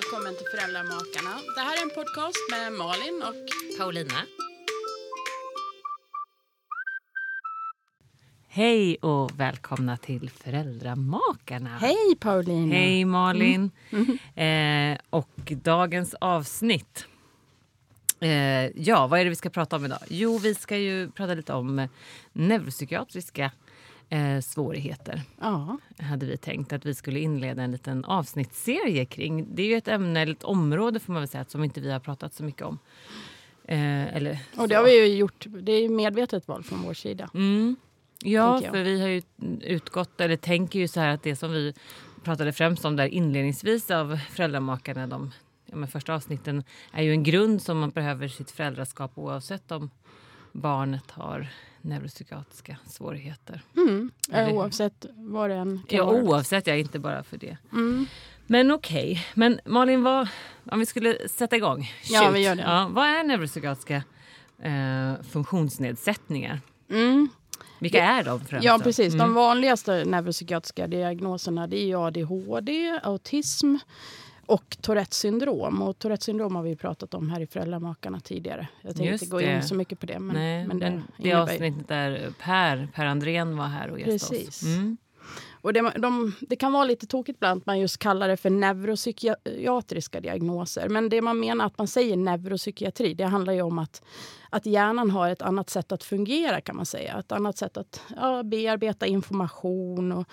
välkommen till Föräldramakarna. Det här är en podcast med Malin och Paulina. Hej och välkomna till Föräldramakarna. Hej Paulina! Hej Malin. Eh, och dagens avsnitt. Eh, ja, vad är det vi ska prata om idag? Jo, vi ska ju prata lite om neuropsykiatriska eh, svårigheter. Ja, Hade vi tänkt att vi skulle inleda en liten avsnittsserie kring. Det är ju ett ämne, eller ett område får man väl säga, som inte vi har pratat så mycket om. Eh, eller och det så. har vi ju gjort. Det är ju medvetet val från vår sida. Mm. Ja, för vi har ju utgått, eller tänker ju så här att det som vi pratade främst om där inledningsvis av föräldramakarna, de ja, första avsnitten, är ju en grund som man behöver sitt föräldraskap oavsett om barnet har neuropsykiatriska svårigheter. Mm. Eller- Oavsett vad det än kan Ja, vara. oavsett, ja, inte bara för det. Mm. Men okej, men Malin, vad, om vi skulle sätta igång. Ja, vi gör det. Ja, vad är neuropsykiatriska eh, funktionsnedsättningar? Mm. Vilka är de främst? Ja, precis. Mm. De vanligaste neuropsykiatriska diagnoserna det är ADHD, autism och Tourettes syndrom. Och Tourettes syndrom har vi pratat om här i Föräldramakarna tidigare. Jag tänkte Just inte gå det. in så mycket på det. Men, Nej, men det, det, avsnittet där Per, per Andrén var här och gästade oss. Mm. Och det, de, det kan vara lite tokigt ibland att man just kallar det för neuropsykiatriska diagnoser. Men det man menar att man säger neuropsykiatri, det handlar ju om att, att hjärnan har ett annat sätt att fungera kan man säga. Ett annat sätt att ja, bearbeta information och,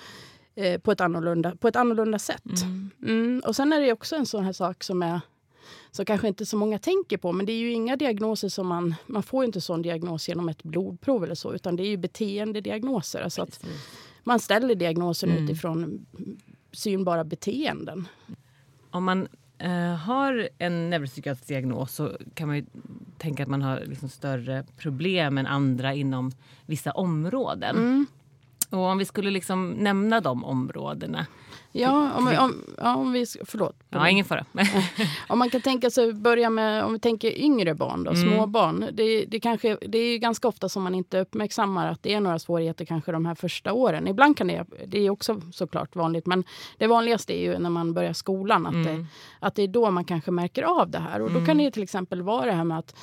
eh, på, ett annorlunda, på ett annorlunda sätt. Mm. Och sen är det också en sån här sak som är som kanske inte så många tänker på. Men det är ju inga diagnoser som man... Man får inte sån diagnos genom ett blodprov eller så. Utan det är ju beteendediagnoser. Alltså att man ställer diagnosen Mm. utifrån synbara beteenden. Om man eh, har en neuropsykiatrisk diagnos så kan man ju tänka att man har liksom större problem än andra inom vissa områden. Mm. Och om vi skulle liksom nämna de områdena. Ja, om, om, ja, om vi... Förlåt. Ja, ingen fara. Om man kan tänka sig börja med, om vi tänker yngre barn då, Mm. småbarn. Det, det, kanske, det är ganska ofta som man inte uppmärksammar att det är några svårigheter kanske de här första åren. Ibland kan det, det är också såklart vanligt, men det vanligaste är ju när man börjar skolan. Att, det, att det är då man kanske märker av det här. Och då kan det ju till exempel vara det här med att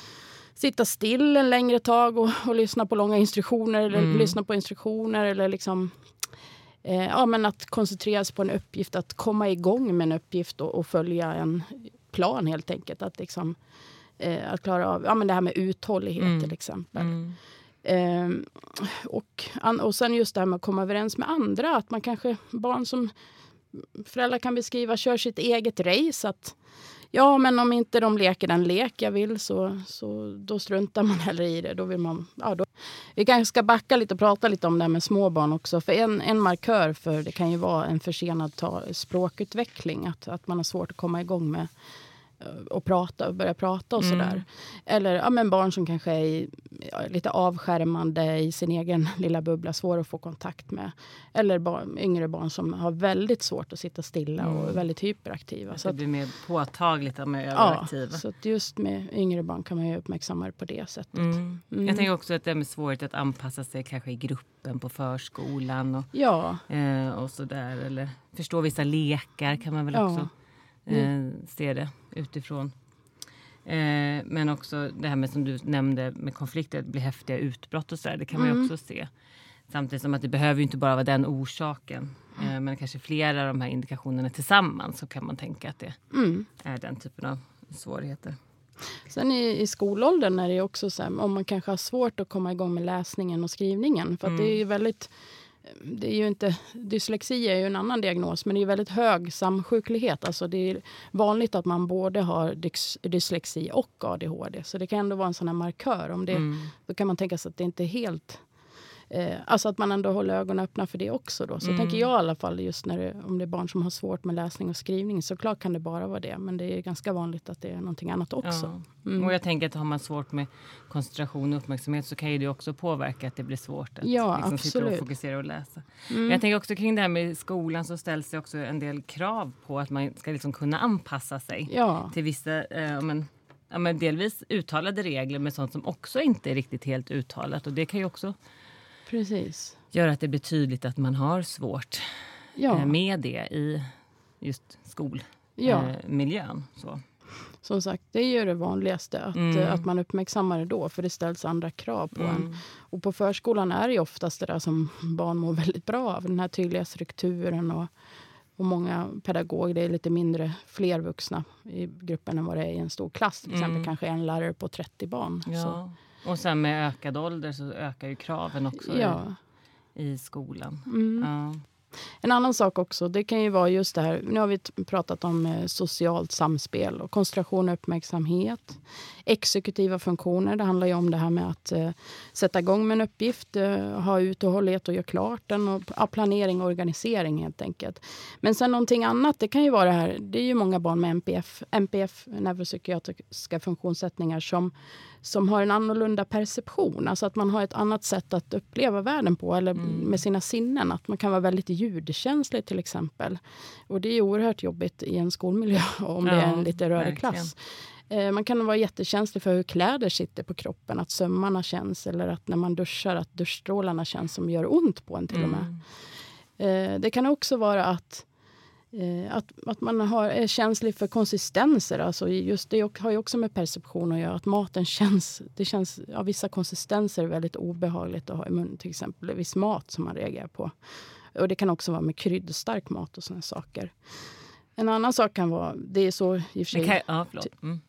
sitta still en längre tag och, och lyssna på långa instruktioner eller lyssna på instruktioner eller liksom Eh, ja, men att koncentrera sig på en uppgift, att komma igång med en uppgift och, och följa en plan helt enkelt. Att, liksom, eh, att klara av ja, men det här med uthållighet till exempel. Eh, och, och sen just det här med att komma överens med andra. Att man kanske, barn som föräldrar kan beskriva, kör sitt eget race. Att, ja, men om inte de leker den lek jag vill så, så då struntar man hellre i det. Då vill man, ja, då. Vi kanske ska backa lite och prata lite om det här med småbarn också. För en, en markör för det kan ju vara en försenad ta, språkutveckling. Att, att man har svårt att komma igång med och prata och börja prata och Mm. sådär. Eller ja, men barn som kanske är ja, lite avskärmande i sin egen lilla bubbla, svår att få kontakt med. Eller barn, yngre barn som har väldigt svårt att sitta stilla och är väldigt hyperaktiva. Att Så det blir mer påtagligt att de är ja, överaktiva. så att just med yngre barn kan man ju uppmärksamma det på det sättet. Mm. Mm. Jag tänker också att det är med svårighet att anpassa sig kanske i gruppen på förskolan och, Ja, eh, och sådär. Eller förstå vissa lekar kan man väl Ja. också eh, se det utifrån. Eh, men också det här med som du nämnde med konflikter, att blir häftiga utbrott och sådär. Det kan man Mm. också se. Samtidigt som att det behöver inte bara vara den orsaken. Eh, men kanske flera av de här indikationerna tillsammans så kan man tänka att det mm. är den typen av svårigheter. Sen i, i skolåldern är det också så här, om man kanske har svårt att komma igång med läsningen och skrivningen. För att det är ju väldigt... Det är ju inte, dyslexi är ju en annan diagnos, men det är väldigt hög samsjuklighet. Alltså det är vanligt att man både har dys, dyslexi och ADHD. Så det kan ändå vara en sån här markör. Om det, Då kan man tänka sig att det inte är helt... Eh, alltså att man ändå håller ögonen öppna för det också. Då. Så tänker jag i alla fall just när det, om det är barn som har svårt med läsning och skrivning. Såklart kan det bara vara det, men det är ganska vanligt att det är någonting annat också. Ja. Och jag tänker att har man svårt med koncentration och uppmärksamhet så kan ju det också påverka att det blir svårt att Ja, liksom, sitta och fokusera och läsa. Men jag tänker också kring det här med skolan så ställs det också en del krav på att man ska liksom kunna anpassa sig Ja. till vissa eh, men, ja, men delvis uttalade regler med sånt som också inte är riktigt helt uttalat. Och det kan ju också Precis. göra att det blir tydligt att man har svårt Ja. eh, med det i just skolmiljön. Ja. Så. Som sagt, det är ju det vanligaste. Att, Mm. att man uppmärksammar det då, för det ställs andra krav på Mm. en. Och på förskolan är det ju oftast det där som barn mår väldigt bra av. Den här tydliga strukturen och, och många pedagoger, det är lite mindre, fler vuxna i gruppen än vad det är i en stor klass. Till exempel Mm. kanske en lärare på 30 barn. Så, Ja. Och sen med ökad ålder så ökar ju kraven också ja. i, i skolan. Mm. Ja. En annan sak också, det kan ju vara just det här, nu har vi pratat om eh, socialt samspel och koncentration och uppmärksamhet. Exekutiva funktioner, det handlar ju om det här med att eh, sätta igång med en uppgift, eh, ha uthållighet och göra klart den och ja, planering och organisering helt enkelt. Men sen någonting annat, det kan ju vara det här, det är ju många barn med NPF, NPF neuropsykiatriska funktionssättningar som som har en annorlunda perception. Alltså att man har ett annat sätt att uppleva världen på, eller med sina sinnen. Att man kan vara väldigt ljudkänslig till exempel. Och det är oerhört jobbigt i en skolmiljö om det är en Ja, lite rörig klass. Eh, Man kan vara jättekänslig för hur kläder sitter på kroppen, att sömmarna känns eller att när man duschar att duschstrålarna känns som gör ont på en till och med. Eh, Det kan också vara att att, att man har, är känslig för konsistenser. Alltså just det har ju också med perception att göra. Att maten känns... Det känns ja, vissa konsistenser är väldigt obehagligt att ha i munnen. Till exempel viss mat som man reagerar på. Och Det kan också vara med kryddstark mat och såna saker. En annan sak kan vara... Det är så i och för sig... kan, ja, förlåt. Mm.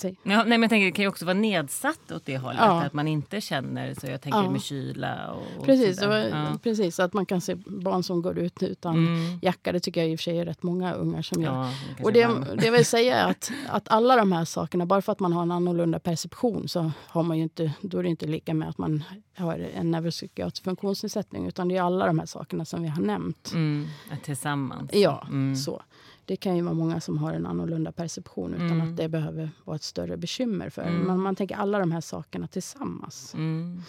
Säg. Ja, nej, men jag tänker, det kan ju också vara nedsatt åt det hållet. Ja. Att man inte känner. Så jag tänker Ja. med kyla och, och Precis, och, Ja. precis, att man kan se barn som går ut utan Mm. jacka. Det tycker jag i och för sig är rätt många ungar som gör. Ja, Och det, det vill säga är att, att alla de här sakerna, bara för att man har en annorlunda perception så har man ju inte, då är det inte lika med att man har en neuropsykiatrisk funktionsnedsättning. Utan det är alla de här sakerna som vi har nämnt. Mm, tillsammans. Ja, Mm. så. Det kan ju vara många som har en annorlunda perception utan Mm. att det behöver vara ett större bekymmer för Mm. Men man tänker alla de här sakerna tillsammans. Mm.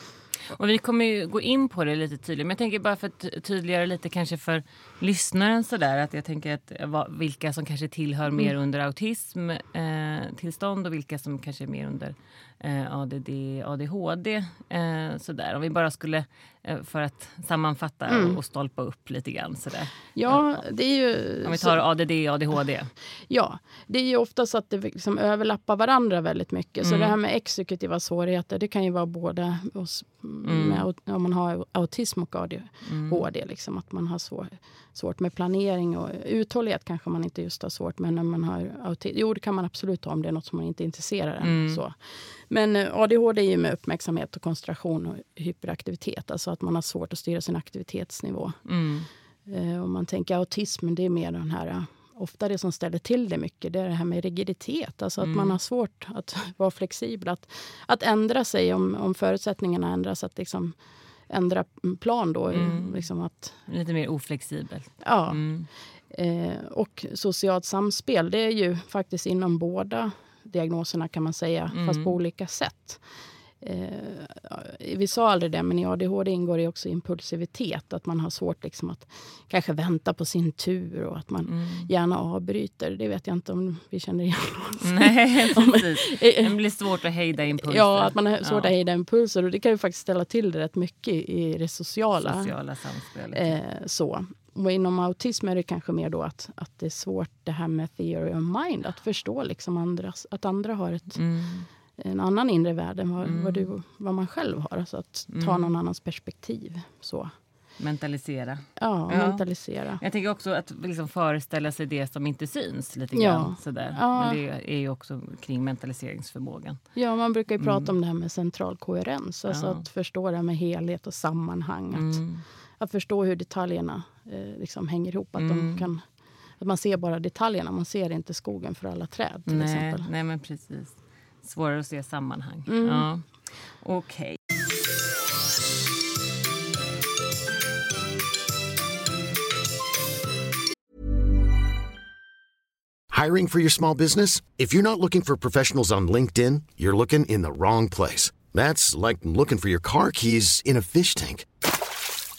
Och vi kommer ju gå in på det lite tydligare. Men jag tänker bara för att ty- tydliggöra lite kanske för lyssnaren sådär. Att jag tänker att eh, vilka som kanske tillhör mer under autism eh, och vilka som kanske är mer under eh, ADD, ADHD. Eh, sådär. Om vi bara skulle, eh, för att sammanfatta och, och stolpa upp lite grann sådär. Ja, det är ju... Om vi så- tar ADD och ADHD. Ja, det är ju ofta så att det liksom överlappar varandra väldigt mycket. Så Mm. det här med exekutiva svårigheter, det kan ju vara både hos, Mm. med, om man har autism och ADHD. Liksom, att man har svår, svårt med planering och uthållighet kanske man inte just har svårt med när man har autism. Jo, det kan man absolut ha om det är något som man inte är intresserad av. Mm. Så. Men eh, ADHD är ju med uppmärksamhet och koncentration och hyperaktivitet. Alltså att man har svårt att styra sin aktivitetsnivå. Mm. Eh, om man tänker autism, det är mer den här... eh, Ofta det som ställer till det mycket, det är det här med rigiditet. Alltså att man har svårt att vara flexibel. Att, att ändra sig om, om förutsättningarna ändras. Att liksom ändra plan då. Liksom att, Lite mer oflexibelt. ja. Mm. Eh, och socialt samspel, det är ju faktiskt inom båda diagnoserna kan man säga, Mm. fast på olika sätt. Eh, vi sa aldrig det, men i ADHD ingår det också impulsivitet. Att man har svårt liksom att kanske vänta på sin tur och att man Mm. gärna avbryter. Det vet jag inte om vi känner igen oss. Nej, precis. Det blir svårt att hejda impulser. Ja, att man har svårt Ja. att hejda impulser. Och det kan ju faktiskt ställa till det rätt mycket i det sociala. Sociala samspelet. Eh, så. Och inom autism är det kanske mer då att, att det är svårt det här med theory of mind. Att förstå liksom andras, att andra har ett, Mm. en annan inre värld än vad, vad, du, vad man själv har. Alltså att ta Mm. någon annans perspektiv. Så. Mentalisera. Ja, Ja. mentalisera. Jag tänker också att liksom föreställa sig det som inte syns lite Ja. grann. Sådär. Ja. Men det är ju också kring mentaliseringsförmågan. Ja, man brukar ju prata om det här med central koherens. Alltså Mm. Ja. att förstå det här med helhet och sammanhang. Att, Mm. att förstå hur detaljerna eh, liksom hänger ihop. Att, Mm. de kan, att man ser bara detaljerna, man ser inte skogen för alla träd. Till Nej, exempel. nej, men precis. Svårare att se sammanhang. Mm. Ja. Okej. Hiring for your small business? If you're not looking for professionals on LinkedIn, you're looking in the wrong place. That's like looking for your car keys in a fish tank.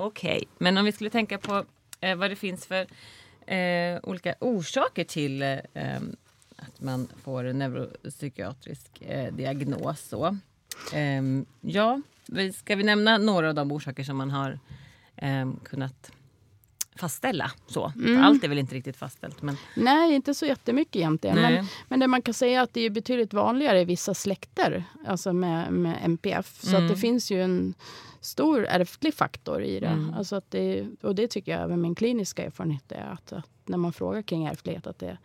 Okej, men om vi skulle tänka på eh, vad det finns för eh, olika orsaker till eh, att man får en neuropsykiatrisk eh, diagnos. Så. Ehm, ja, ska vi nämna några av de orsaker som man har ehm, kunnat fastställa? Så. Mm. Allt är väl inte riktigt fastställt. Men, Nej, inte så jättemycket egentligen. Nej. Men, men det man kan säga är att det är betydligt vanligare i vissa släkter alltså med, med MPF. Så Mm. att det finns ju en stor ärftlig faktor i det. Mm. Alltså att det och det tycker jag även min kliniska erfarenhet är att, att när man frågar kring ärftlighet att det är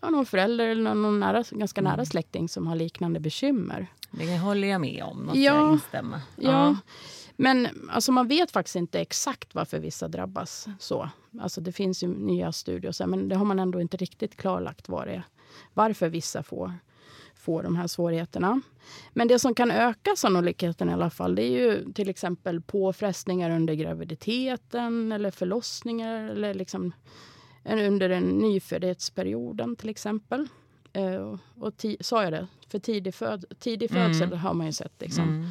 ja, någon förälder eller någon, nära, ganska Mm. nära släkting som har liknande bekymmer. det håller jag med om. Måste Ja. jag instämma. Ja. Men alltså, man vet faktiskt inte exakt varför vissa drabbas så. Alltså, det finns ju nya studier, men det har man ändå inte riktigt klarlagt vad det är. Varför vissa får, får de här svårigheterna. Men det som kan öka sannolikheten i alla fall det är ju till exempel påfrestningar under graviditeten eller förlossningar eller liksom under den nyföddhetsperioden till exempel. Eh, och- sa jag det? För tidig, föd, tidig födsel har man ju sett. Liksom. Mm.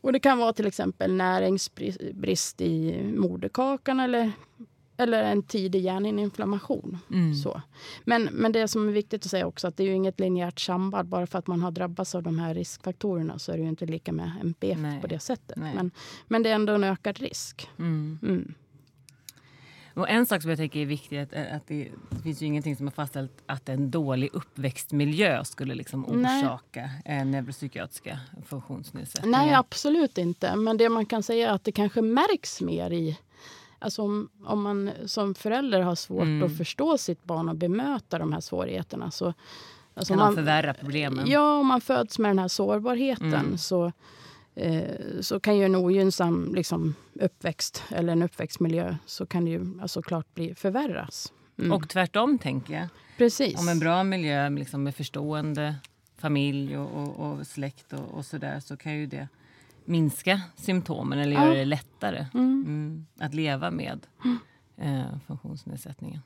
Och det kan vara till exempel näringsbrist i moderkakan eller, eller en tidig hjärninflammation. Mm. Så. Men, men det som är viktigt att säga också att det är ju inget linjärt samband. Bara för att man har drabbats av de här riskfaktorerna så är det ju inte lika med MPF Nej. på det sättet. Nej. Men, men det är ändå en ökad risk. Mm. Mm. Och en sak som jag tänker är viktig är att, att det, det finns ju ingenting som har fastställt att en dålig uppväxtmiljö skulle liksom orsaka neuropsykiatriska funktionsnedsättningar. Nej, absolut inte. Men det man kan säga är att det kanske märks mer i... Alltså om, om man som förälder har svårt Mm. att förstå sitt barn och bemöta de här svårigheterna så... Alltså kan man förvärra problemen? Ja, om man föds med den här sårbarheten Mm. så, eh, så kan ju en ogynnsam liksom, uppväxt eller en uppväxtmiljö så kan det ju alltså, klart bli förvärras. Mm. Och tvärtom tänker jag. Precis. Om en bra miljö liksom, med förstående familj och, och, och släkt och, och sådär så kan ju det minska symptomen eller ja. göra det lättare mm. Mm, att leva med eh, funktionsnedsättningen.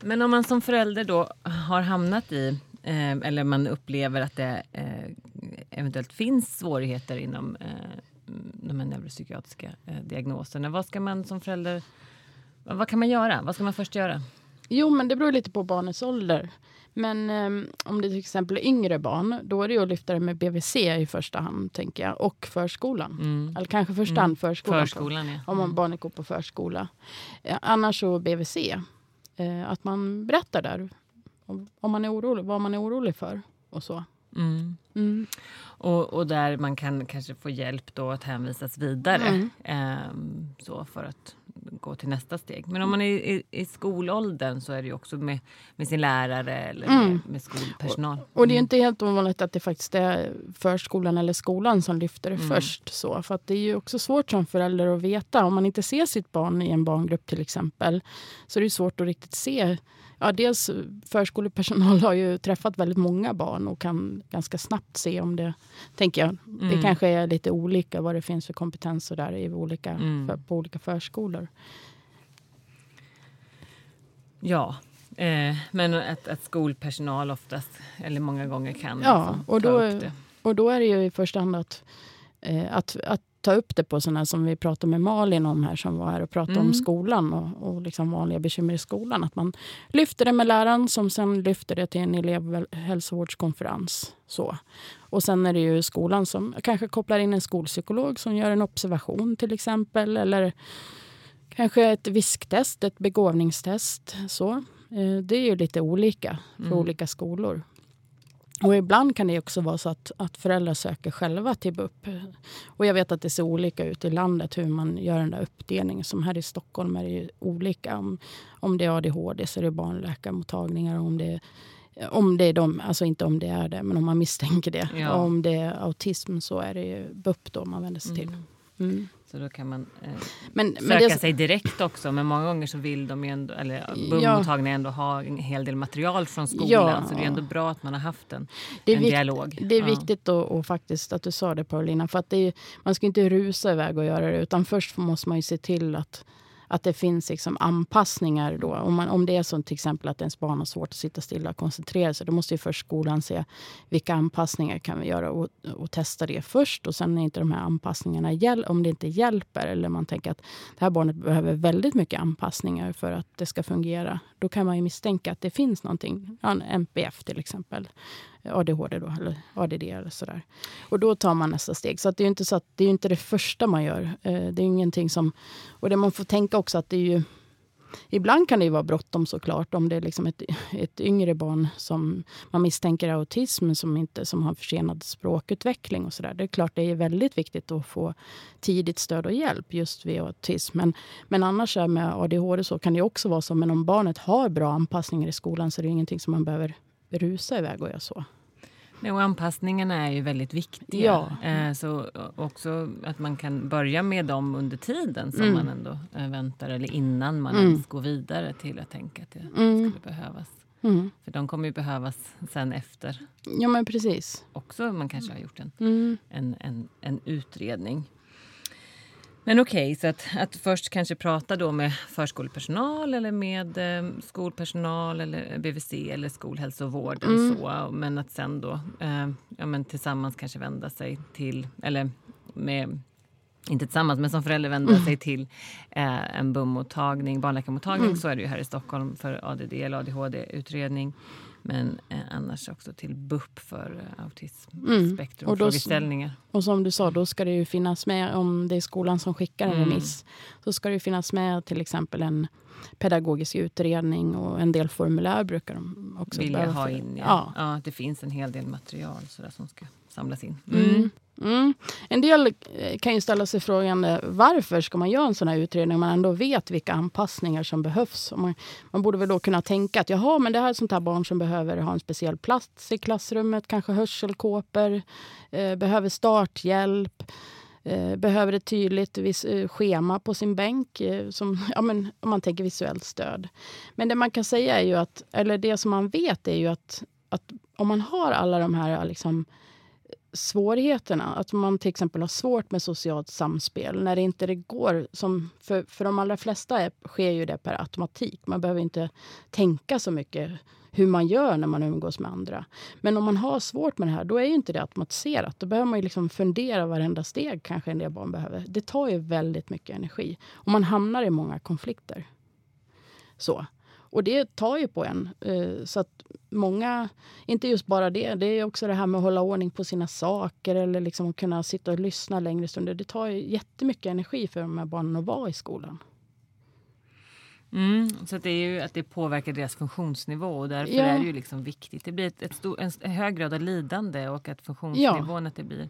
Men om man som förälder då har hamnat i eh, eller man upplever att det eh, eventuellt finns svårigheter inom eh, de här neuropsykiatriska eh, diagnoserna. Vad ska man som förälder vad kan man göra? Vad ska man först göra? Jo, men det beror lite på barnets ålder. Men um, om det till exempel är yngre barn, då är det att lyfta det med BVC i första hand, tänker jag. Och förskolan. Mm. Eller kanske första hand mm. förskolan. förskolan ja. Om man mm. barnet går på förskola. Ja, annars så BVC. Eh, att man berättar där om, om, man är orolig, vad man är orolig för och så. Mm. Mm. Och, och, där man kan kanske få hjälp då att hänvisas vidare. Eh, så för att gå till nästa steg. Men om man är i, i skolåldern så är det ju också med, med sin lärare eller med, mm. med skolpersonal. Och, och, det är inte helt ovanligt att det faktiskt är förskolan eller skolan som lyfter det mm. först. Så, för att det är ju också svårt som förälder att veta. Om man inte ser sitt barn i en barngrupp till exempel så är det svårt att riktigt se Ja, dels förskolepersonal har ju träffat väldigt många barn och kan ganska snabbt se om det, tänker jag. Mm. Det kanske är lite olika vad det finns för kompetenser där i olika, mm. för, på olika förskolor. Ja, eh, men att, att skolpersonal oftast, eller många gånger kan ja, liksom, och då, Och då är det ju i första hand att, eh, att, att ta upp det på sådana som vi pratade med Malin om här som var här och pratade mm. om skolan och, och liksom vanliga bekymmer i skolan. Att man lyfter det med läraren som sen lyfter det till en elevhälsovårdskonferens. Så. Och sen är det ju skolan som kanske kopplar in en skolpsykolog som gör en observation till exempel. Eller kanske ett visktest, ett begåvningstest. Så. Eh, det är ju lite olika för mm. olika skolor. Och ibland kan det också vara så att, att föräldrar söker själva till BUP. Och jag vet att det ser olika ut i landet hur man gör den där uppdelningen. Som här i Stockholm är det olika. Om, om det är ADHD så är det barnläkarmottagningar. Om det, om det är de, alltså inte om det är det, men om man misstänker det. Ja. Om det är autism så är det BUP då man vänder sig till. Mm. Mm. Så då kan man eh, men, söka men det, sig direkt också. Men många gånger så vill de ändå, eller BUM-mottagningen ändå ha en hel del material från skolan. Ja. Så det är ändå bra att man har haft en, det en dialog. Det är ja. viktigt då, och faktiskt att du sa det Paulina. För att är, man ska inte rusa iväg och göra det. Utan först måste man ju se till att att det finns liksom anpassningar. Då. Om, man, om det är så till exempel att ens barn har svårt att sitta stilla och koncentrera sig, då måste ju först skolan se vilka anpassningar kan vi göra och, och testa det först. Och sen är inte de här anpassningarna hjäl om det inte hjälper eller man tänker att det här barnet behöver väldigt mycket anpassningar för att det ska fungera, då kan man ju misstänka att det finns någonting, en MPF till exempel. ADHD då, eller ADD eller sådär. Och då tar man nästa steg. Så det är inte så att det är inte det första man gör. Eh, det är ingenting som... Och det man får tänka också att det är ju... Ibland kan det ju vara bråttom såklart om det är liksom ett, ett yngre barn som man misstänker autism som, inte, som har försenad språkutveckling. och sådär. Det är klart det är väldigt viktigt att få tidigt stöd och hjälp just vid autism. Men, men annars med ADHD så kan det också vara så. Men om barnet har bra anpassningar i skolan så är det ingenting som man behöver rusa iväg och göra så. Nej, och anpassningarna är ju väldigt viktiga. Ja. Eh, så också att man kan börja med dem under tiden som mm. man ändå eh, väntar eller innan man mm. ens går vidare till att tänka att det mm. skulle behövas. Mm. För de kommer ju behövas sen efter. Ja men precis. Också man kanske har gjort en, mm. en, en, en utredning. Men okej, okay, så att, att först kanske prata då med förskolepersonal eller med eh, skolpersonal eller BVC eller skolhälsovården. Mm. Så, men att sen då eh, ja, men tillsammans kanske vända sig till, eller med inte tillsammans, men som förälder vända mm. sig till eh, en BUM-mottagning, barnläkarmottagning. Mm. Så är det ju här i Stockholm för ADD eller ADHD-utredning. Men eh, annars också till BUP för eh, autismspektrumfrågeställningar. Mm. Och, och som du sa, då ska det ju finnas med, om det är skolan som skickar en mm. remiss, så ska det finnas med till exempel en pedagogisk utredning och en del formulär brukar de också Vilja ha in. Ja. Ja. ja. det finns en hel del material sådär, som ska samlas in. Mm. mm. Mm. En del eh, kan ju ställa sig frågan varför ska man göra en sån här utredning om man ändå vet vilka anpassningar som behövs. Man, man, borde väl då kunna tänka att jaha, men det här är sånt här barn som behöver ha en speciell plats i klassrummet, kanske hörselkåpor, eh, behöver starthjälp. Eh, behöver ett tydligt vis, eh, schema på sin bänk, eh, som, ja, men, om man tänker visuellt stöd. Men det man kan säga är ju att, eller det som man vet är ju att, att om man har alla de här liksom, svårigheterna, att man till exempel har svårt med socialt samspel, när det inte det går, som för, för de allra flesta är, sker ju det per automatik. Man behöver inte tänka så mycket hur man gör när man umgås med andra. Men om man har svårt med det här, då är ju inte det automatiserat. Då behöver man ju liksom fundera varenda steg kanske en del barn behöver. Det tar ju väldigt mycket energi. Och man hamnar i många konflikter. Så. Och det tar ju på en. Eh, så att många, inte just bara det, det är också det här med att hålla ordning på sina saker eller liksom att kunna sitta och lyssna längre stunder. Det tar ju jättemycket energi för de här barnen att vara i skolan. Mm, så det är ju att det påverkar deras funktionsnivå och därför ja. är det ju liksom viktigt. Det blir ett, ett stor, en hög grad av lidande och att funktionsnivån ja. att det blir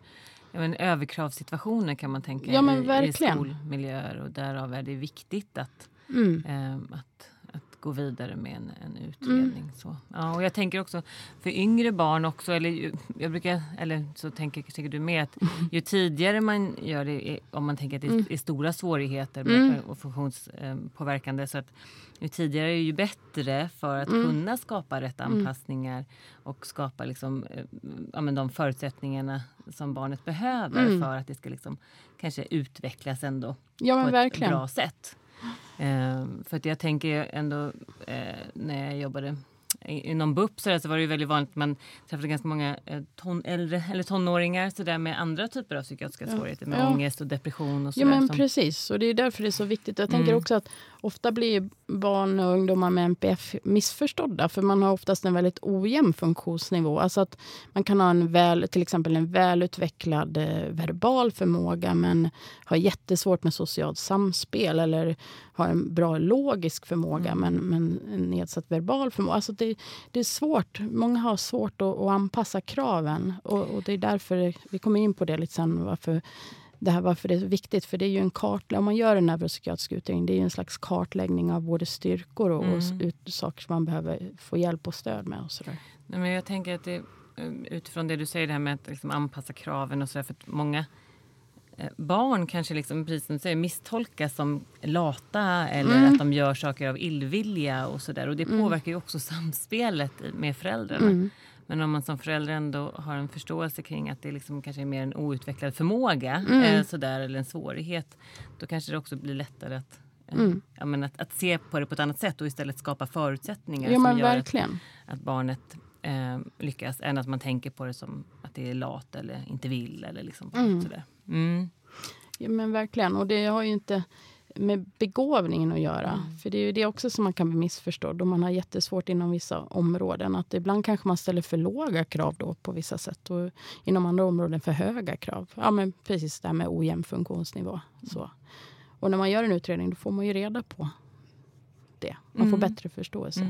men, överkravssituationer kan man tänka ja, i, i skolmiljöer och därav är det viktigt att, mm. eh, att gå vidare med en, en utredning. Mm. Så. Ja, och jag tänker också för yngre barn också, eller jag brukar, eller så tänker säkert du med att ju tidigare man gör det, om man tänker att det är, mm. stora svårigheter med, mm. och funktionspåverkande, så att ju tidigare ju bättre för att mm. kunna skapa rätt mm. anpassningar och skapa liksom, eh, ja, men de förutsättningarna som barnet behöver mm. för att det ska liksom, kanske utvecklas ändå ja, på ett verkligen. bra sätt. Eh, för att jag tänker ändå eh, när jag jobbade inom BUP så, så var det väldigt vanligt att man träffade ganska många eh, ton, äldre eller tonåringar så där med andra typer av psykiatriska ja. svårigheter med ja. ångest och depression. Och så ja men som... precis och det är därför det är så viktigt. Jag tänker mm. också att ofta blir barn och ungdomar med NPF missförstådda för man har oftast en väldigt ojämn funktionsnivå. Alltså att man kan ha en väl, till exempel en välutvecklad eh, verbal förmåga men har jättesvårt med socialt samspel eller har en bra logisk förmåga mm. men, men en nedsatt verbal förmåga. Alltså det, det är svårt. Många har svårt att, att anpassa kraven och, och, det är därför, vi kommer in på det lite sen, varför det här varför det är viktigt. För det är ju en kartläggning, om man gör en neuropsykiatrisk utredning, det är en slags kartläggning av både styrkor och, mm. och ut, saker som man behöver få hjälp och stöd med. Och så där. Nej, men jag tänker att det, eh, utifrån det du säger, det här med att liksom anpassa kraven och så där, för att många eh, barn kanske, liksom, precis som du säger, misstolkas som lata eller mm. att de gör saker av illvilja och så där. Och det mm. påverkar ju också samspelet med föräldrarna. Men om man som förälder ändå har en förståelse kring att det liksom kanske är mer en outvecklad förmåga mm. eh, sådär, eller en svårighet. Då kanske det också blir lättare att, eh, mm. ja, men att, att, se på det på ett annat sätt och istället skapa förutsättningar ja, som gör att, att, barnet eh, lyckas. Än att man tänker på det som att det är lat eller inte vill. Eller liksom mm. sådär. Mm. Ja men verkligen. Och det har ju inte med begåvningen att göra. Mm. För det är ju det också som man kan bli missförstådd om man har jättesvårt inom vissa områden. Att ibland kanske man ställer för låga krav då på vissa sätt och inom andra områden för höga krav. Ja men precis det här med ojämn funktionsnivå. Mm. Så. Och när man gör en utredning då får man ju reda på det. Man får mm. bättre förståelse.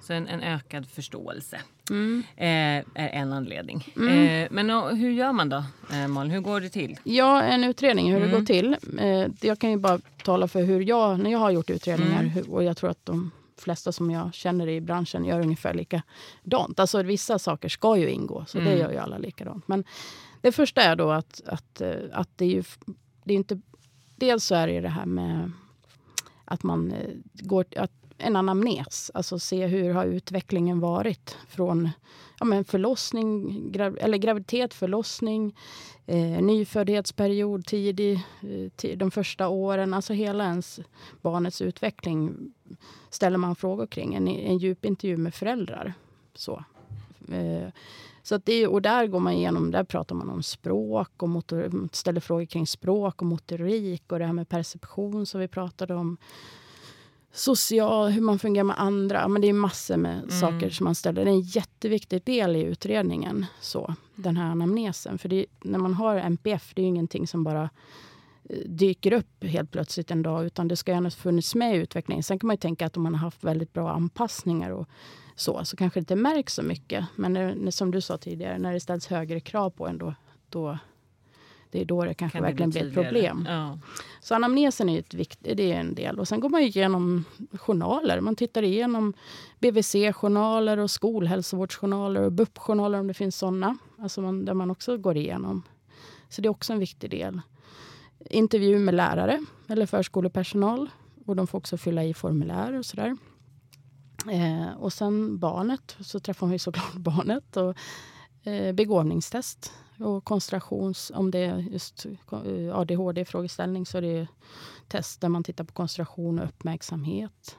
Så en, en ökad förståelse mm. eh, är en anledning. Mm. Eh, men och, hur gör man då, eh, Malin? Hur går det till? Ja, en utredning, hur mm. det går till. Eh, jag kan ju bara tala för hur jag, när jag har gjort utredningar, mm. hur, och jag tror att de flesta som jag känner i branschen gör ungefär likadant. Alltså vissa saker ska ju ingå, så det mm. gör ju alla likadant. Men det första är då att, att, eh, att det är ju det är inte... Dels så är det det här med att man eh, går... Att en anamnes. Alltså se hur har utvecklingen varit från ja, men förlossning, grav, eller graviditet, förlossning, eh, nyföddhetsperiod, tidig, eh, tid, de första åren. Alltså hela ens barnets utveckling ställer man frågor kring. En, en djup intervju med föräldrar. Så. Eh, så att det, och där går man igenom, där pratar man om språk och motor, ställer frågor kring språk och motorik och det här med perception som vi pratade om social, hur man fungerar med andra. Men det är massor med mm. saker som man ställer. Det är en jätteviktig del i utredningen, så, den här anamnesen. För det, när man har NPF, det är ingenting som bara dyker upp helt plötsligt en dag. Utan det ska gärna funnits med i utvecklingen. Sen kan man ju tänka att om man har haft väldigt bra anpassningar och så, så kanske det inte märks så mycket. Men när, som du sa tidigare, när det ställs högre krav på en då, då det är då det kanske kan verkligen bli ett problem. Ja. Så anamnesen är, ett vikt, det är en del. Och sen går man igenom journaler. Man tittar igenom BVC-journaler och skolhälsovårdsjournaler och BUP-journaler om det finns såna. Alltså man, där man också går igenom. Så det är också en viktig del. Intervju med lärare eller förskolepersonal. Och de får också fylla i formulär och sådär. Eh, och sen barnet, så träffar man ju såklart barnet. Och, eh, begåvningstest och koncentrations... Om det är just eh, ADHD-frågeställning så är det test där man tittar på koncentration och uppmärksamhet.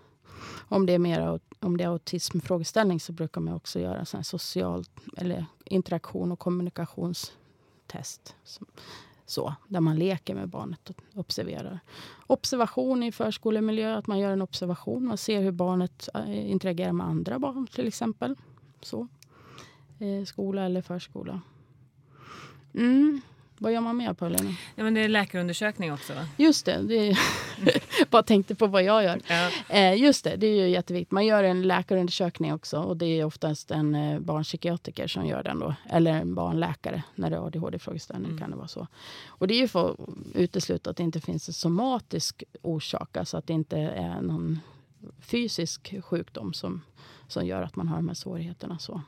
Om det är mer om det är autismfrågeställning så brukar man också göra sån social eller interaktion och kommunikationstest. Så, där man leker med barnet och observerar. Observation i förskolemiljö, att man gör en observation. Man ser hur barnet eh, interagerar med andra barn till exempel. Så. Eh, skola eller förskola. Mm. Vad gör man mer Paulina? Ja, men det är läkarundersökning också. Just det. det är, bara tänkte på vad jag gör. Ja. Eh, just det, det är ju jätteviktigt. Man gör en läkarundersökning också. Och det är oftast en eh, barnpsykiatriker som gör den då. Eller en barnläkare. När det är ADHD-frågeställning mm. kan det vara så. Och det är ju för att utesluta att det inte finns en somatisk orsak. Alltså att det inte är någon fysisk sjukdom som, som gör att man har de här svårigheterna. Så.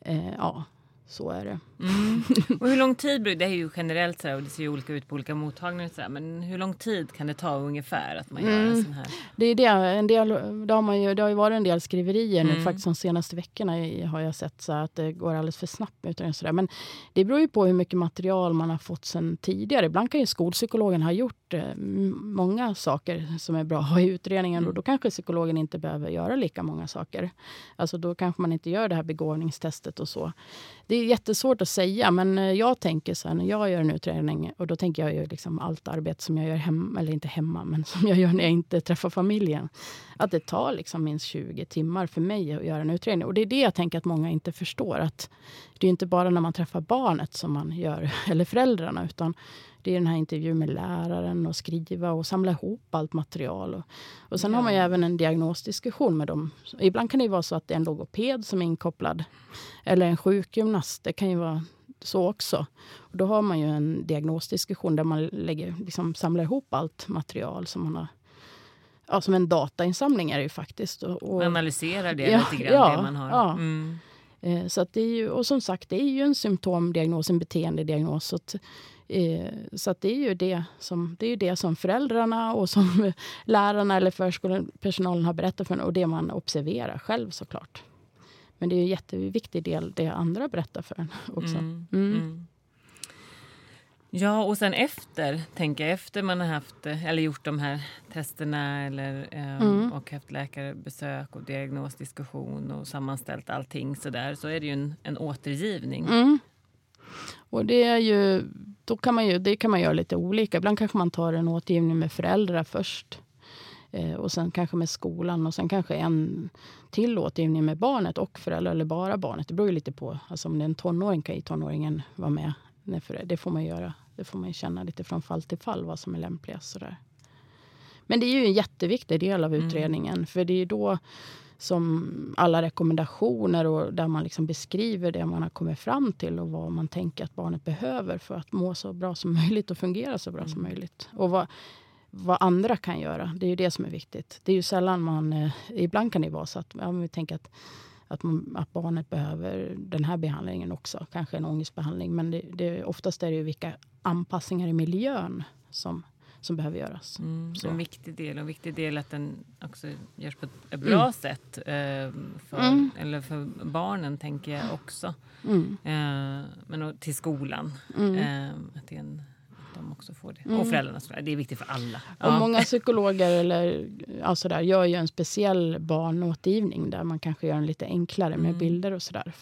Eh, ja. Så är det. Mm. Och hur lång tid, det är ju generellt så här, och det ser ju olika ut på olika mottagningar. Så här, men hur lång tid kan det ta ungefär att man gör mm. en sån här? Det, är det, en del, det, har man ju, det har ju varit en del skriverier mm. nu faktiskt de senaste veckorna har jag sett så att det går alldeles för snabbt med utredningen. Så där. Men det beror ju på hur mycket material man har fått sen tidigare. Ibland kan ju skolpsykologen ha gjort eh, många saker som är bra i utredningen mm. och då kanske psykologen inte behöver göra lika många saker. Alltså då kanske man inte gör det här begåvningstestet och så. Det är jättesvårt att säga, men eh, jag tänker så här, när jag gör en utredning, och då tänker jag ju liksom allt arbete som jag gör hemma, eller inte hemma, men som jag gör när jag inte träffar familjen. Att det tar liksom minst 20 timmar för mig att göra en utredning. Och det är det jag tänker att många inte förstår. Att det är inte bara när man träffar barnet som man gör, eller föräldrarna, utan det är den här intervjun med läraren och skriva och samla ihop allt material. Och, och sen ja. har man ju även en diagnosdiskussion med dem. Ibland kan det vara så att det är en logoped som är inkopplad. Eller en sjukgymnast. Det kan ju vara så också. Och då har man ju en diagnosdiskussion där man lägger, liksom, samlar ihop allt material som man har Ja, som en datainsamling är det ju faktiskt. Och, och analyserar det ja, lite grann, ja, det man har. Ja. Mm. Eh, så att det är ju, och som sagt, det är ju en symptomdiagnos, en beteendediagnos. Så att, eh, så att det är ju det som, det är det som föräldrarna och som lärarna eller förskolepersonalen har berättat för en och det man observerar själv såklart. Men det är en jätteviktig del, det andra berättar för en också. Mm, mm. Mm. Ja, och sen efter, tänker jag, efter man har haft, eller gjort de här testerna eller, um, och haft läkarbesök och diagnosdiskussion och sammanställt allting så där, så är det ju en, en återgivning. Mm. Och det är ju, då kan man ju, det kan man göra lite olika. Ibland kanske man tar en återgivning med föräldrar först. Eh, och sen kanske med skolan och sen kanske en till återgivning med barnet och föräldrar eller bara barnet. Det beror ju lite på. Alltså om det är en tonåring kan ju tonåringen vara med. Det får man göra. Det får man känna lite från fall till fall vad som är lämpligast. Sådär. Men det är ju en jätteviktig del av mm. utredningen. Mm. För det är då som alla rekommendationer och där man liksom beskriver det man har kommit fram till och vad man tänker att barnet behöver för att må så bra som möjligt och fungera så bra mm. som möjligt. Och vad, vad andra kan göra. Det är ju det som är viktigt. Det är ju sällan man... Eh, ibland kan det vara så att ja, vi tänker att, att, man, att, barnet behöver den här behandlingen också. Kanske en ångestbehandling. Men det, det, oftast är det ju vilka anpassningar i miljön som som behöver göras. Mm, en viktig del. Och en viktig del att den också görs på ett bra mm. sätt. Eh, för, mm. Eller för barnen tänker jag också. Mm. Eh, men till skolan. Mm. Eh, att det är en de också får det. Mm. Och föräldrarna. Det är viktigt för alla. Och Många psykologer eller, alltså där, gör ju en speciell barnåtergivning där man kanske gör den lite enklare med mm. bilder och sådär.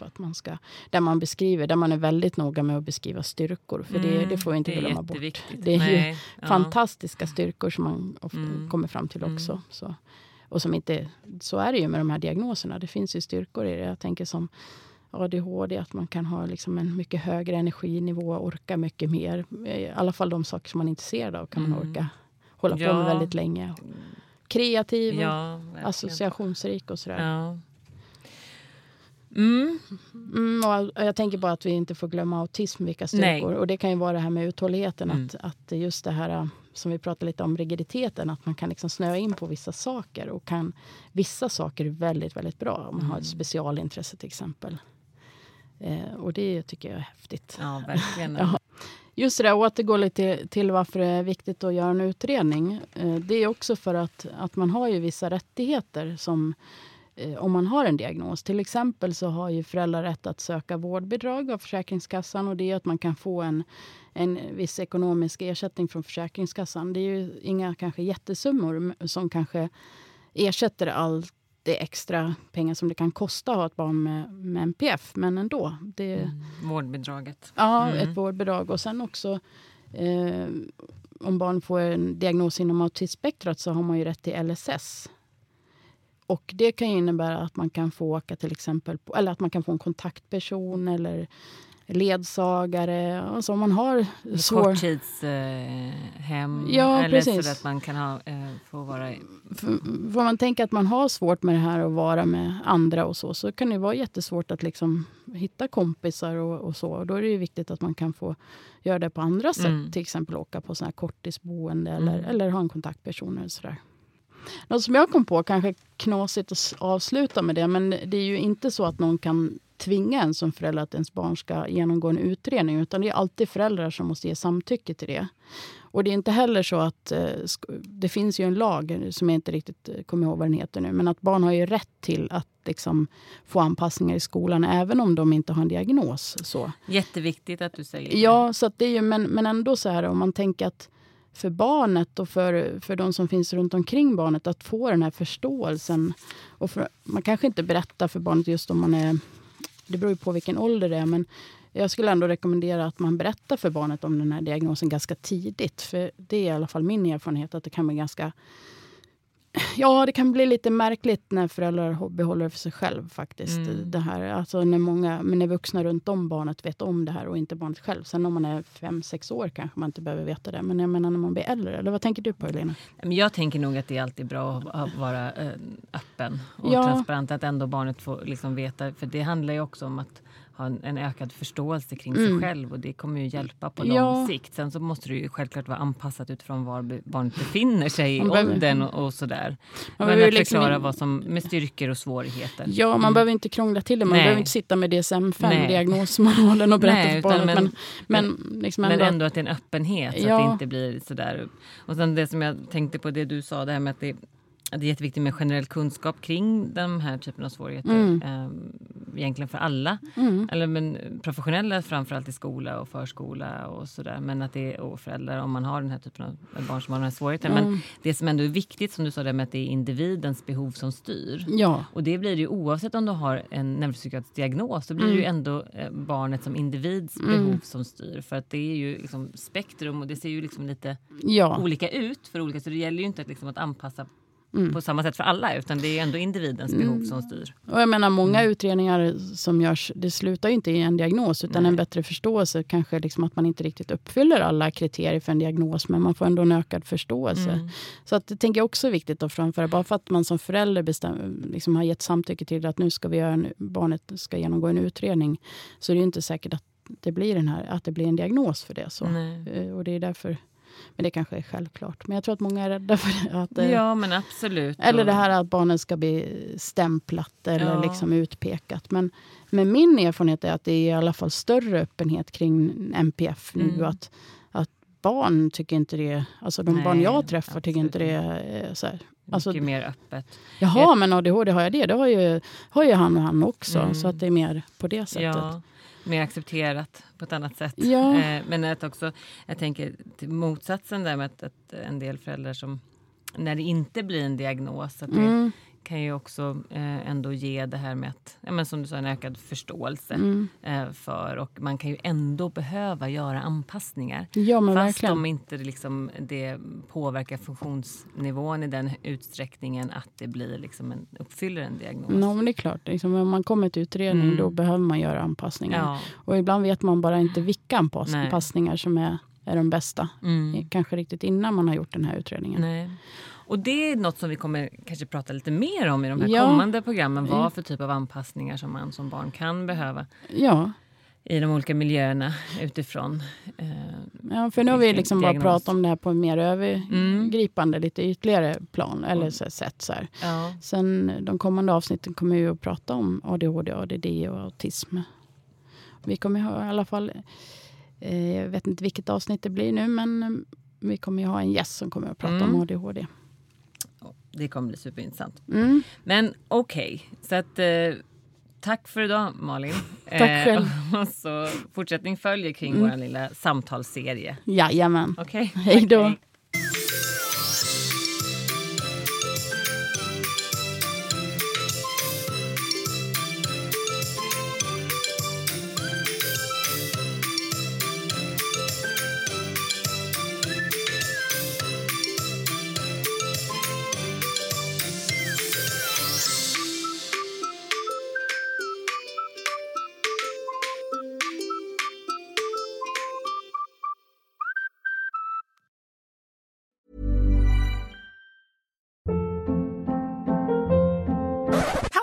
Där man beskriver, där man är väldigt noga med att beskriva styrkor. För det, mm. det får vi inte glömma bort. Det är Nej. ju ja. fantastiska styrkor som man ofta mm. kommer fram till också. Mm. Så. Och som inte, så är det ju med de här diagnoserna. Det finns ju styrkor i det. Jag tänker som ADHD, att man kan ha liksom en mycket högre energinivå, orka mycket mer. I alla fall de saker som man är intresserad av kan man Mm. orka hålla på Ja. med väldigt länge. Kreativ, och Ja, associationsrik och sådär. Ja. Mm. Mm, och jag tänker bara att vi inte får glömma autism, vilka Nej. styrkor. Och det kan ju vara det här med uthålligheten. Mm. Att, att just det här som vi pratade lite om, rigiditeten. Att man kan liksom snöa in på vissa saker. Och kan, vissa saker är väldigt, väldigt bra. Om man har ett specialintresse till exempel. Eh, och det tycker jag är häftigt. Ja, verkligen. Ja. Just det där, återgå lite till, till varför det är viktigt att göra en utredning. Eh, det är också för att, att man har ju vissa rättigheter som eh, om man har en diagnos. Till exempel så har ju föräldrar rätt att söka vårdbidrag av Försäkringskassan och det är att man kan få en, en viss ekonomisk ersättning från Försäkringskassan. Det är ju inga kanske jättesummor som kanske ersätter allt det extra pengar som det kan kosta att ha ett barn med, med NPF, men ändå. Det, Mm. Vårdbidraget. Ja, Mm. ett vårdbidrag. Och sen också eh, om barn får en diagnos inom autismspektrat så har man ju rätt till LSS. Och det kan ju innebära att man kan få åka till exempel på, eller att man kan få en kontaktperson eller ledsagare. Alltså man har svår... Korttidshem. Eh, Ja, eller precis. så att man kan ha, eh, få vara... i- F- Får man tänka att man har svårt med det här att vara med andra och så, så kan det vara jättesvårt att liksom hitta kompisar och, och så. Och då är det viktigt att man kan få göra det på andra sätt. Mm. Till exempel åka på såna här korttidsboende eller, Mm. eller ha en kontaktperson eller sådär. Något som jag kom på, kanske knasigt att avsluta med det, men det är ju inte så att någon kan tvinga en som förälder att ens barn ska genomgå en utredning, utan det är alltid föräldrar som måste ge samtycke till det. Och det är inte heller så att... eh, Det finns ju en lag, som jag inte riktigt eh, kommer ihåg vad den heter nu, men att barn har ju rätt till att liksom få anpassningar i skolan, även om de inte har en diagnos. Så. Jätteviktigt att du säger det. Ja, så det är ju, men, men ändå så här om man tänker att för barnet och för, för de som finns runt omkring barnet att få den här förståelsen. Och för, man kanske inte berättar för barnet just om man är... Det beror ju på vilken ålder det är. Men jag skulle ändå rekommendera att man berättar för barnet om den här diagnosen ganska tidigt. För det är i alla fall min erfarenhet att det kan bli ganska... Ja, det kan bli lite märkligt när föräldrar behåller det för sig själv faktiskt. Mm. Det här, alltså när, många, men när vuxna runt om barnet vet om det här och inte barnet själv. Sen om man är fem sex år kanske man inte behöver veta det. Men jag menar när man blir äldre. Eller vad tänker du på Elina? Jag tänker nog att det är alltid bra att att vara eh, öppen och Ja. transparent. Att ändå barnet får liksom veta. För det handlar ju också om att ha en, en ökad förståelse kring sig Mm. själv och det kommer ju hjälpa på Ja. lång sikt. Sen så måste det ju självklart vara anpassat utifrån var barnet befinner sig i åldern och, och sådär. Man Men att liksom förklara vad som med styrkor och svårigheter. Ja, man Mm. behöver inte krångla till det. Man Nej. behöver inte sitta med DSM-5, Nej. diagnosmanualen och berätta Nej, för barnet. Men, men- men, liksom Men ändå, ändå att det är en öppenhet så att Ja. det inte blir sådär. Och sen det som jag tänkte på det du sa, det här med att det, att det är jätteviktigt med generell kunskap kring den här typen av svårigheter. Mm. Ehm, egentligen för alla. Mm. Eller men professionella framförallt i skola och förskola och sådär. Men att det är och föräldrar om man har den här typen av barn som har den här svårigheten. Mm. Men det som ändå är viktigt som du sa, det med att det är individens behov som styr. Ja, Och det blir det ju oavsett om du har en neuropsykiatrisk diagnos. Så blir det ju ändå eh, barnet som individs Mm. behov som styr. För att det är ju liksom spektrum och det ser ju liksom lite ja. olika ut för olika. Så det gäller ju inte att, liksom, att anpassa Mm. på samma sätt för alla. Utan det är ändå individens behov som styr. Och jag menar många Mm. utredningar som görs, det slutar ju inte i en diagnos utan Nej. en bättre förståelse. Kanske liksom att man inte riktigt uppfyller alla kriterier för en diagnos men man får ändå en ökad förståelse. Mm. Så att det tänker jag också är viktigt att framföra. Bara för att man som förälder bestäm, liksom har gett samtycke till att nu ska vi göra en, barnet ska genomgå en utredning så är det ju inte säkert att det blir, den här, att det blir en diagnos för det. Så. Nej. Eh, Och det är därför, men det kanske är självklart. Men jag tror att många är rädda för det. Att, eh, Ja men absolut. eller det här att barnen ska bli stämplat eller Ja. liksom utpekat. Men, men min erfarenhet är att det är i alla fall större öppenhet kring NPF nu. Mm. Att, att barn tycker inte det... Alltså de Nej, barn jag träffar tycker inte det är så här. Mycket Alltså, mer öppet. Jaha, men ADHD har jag det? Det har ju, har ju han och han också. Mm. Så att det är mer på det sättet. Ja, mer accepterat på ett annat sätt. Ja. Eh, men att också, jag tänker till motsatsen där med att, att en del föräldrar som när det inte blir en diagnos, att det Mm. Kan ju också eh, ändå ge det här med att, ja, men som du sa, en ökad förståelse Mm. eh, för och man kan ju ändå behöva göra anpassningar. Ja, men Fast verkligen. om inte det liksom, det påverkar funktionsnivån i den utsträckningen att det blir liksom en, uppfyller en diagnos. Ja, men det är klart. Liksom, om man kommer till utredning Mm. då behöver man göra anpassningar. Ja. Och ibland vet man bara inte vilka anpass- Nej. anpassningar som är, är de bästa. Mm. Kanske riktigt innan man har gjort den här utredningen. Nej. Och det är något som vi kommer kanske prata lite mer om i de här Ja. kommande programmen. Vad för typ av anpassningar som man som barn kan behöva Ja, i de olika miljöerna utifrån. Eh, ja, för nu har vi liksom bara pratat om det här på en mer Mm. övergripande, lite ytligare plan. Eller så, sätt. Så ja. Sen de kommande avsnitten kommer vi att prata om ADHD, ADD och autism. Vi kommer ha i alla fall, eh, jag vet inte vilket avsnitt det blir nu, men vi kommer ha en gäst som kommer att prata Mm. om ADHD. Det kommer bli superintressant. Mm. Men okej, så att eh, tack för idag Malin. Tack Eh, själv. och så fortsättning följer kring Mm. vår lilla samtalsserie. Jajamän. Okej? Hej då. Tack,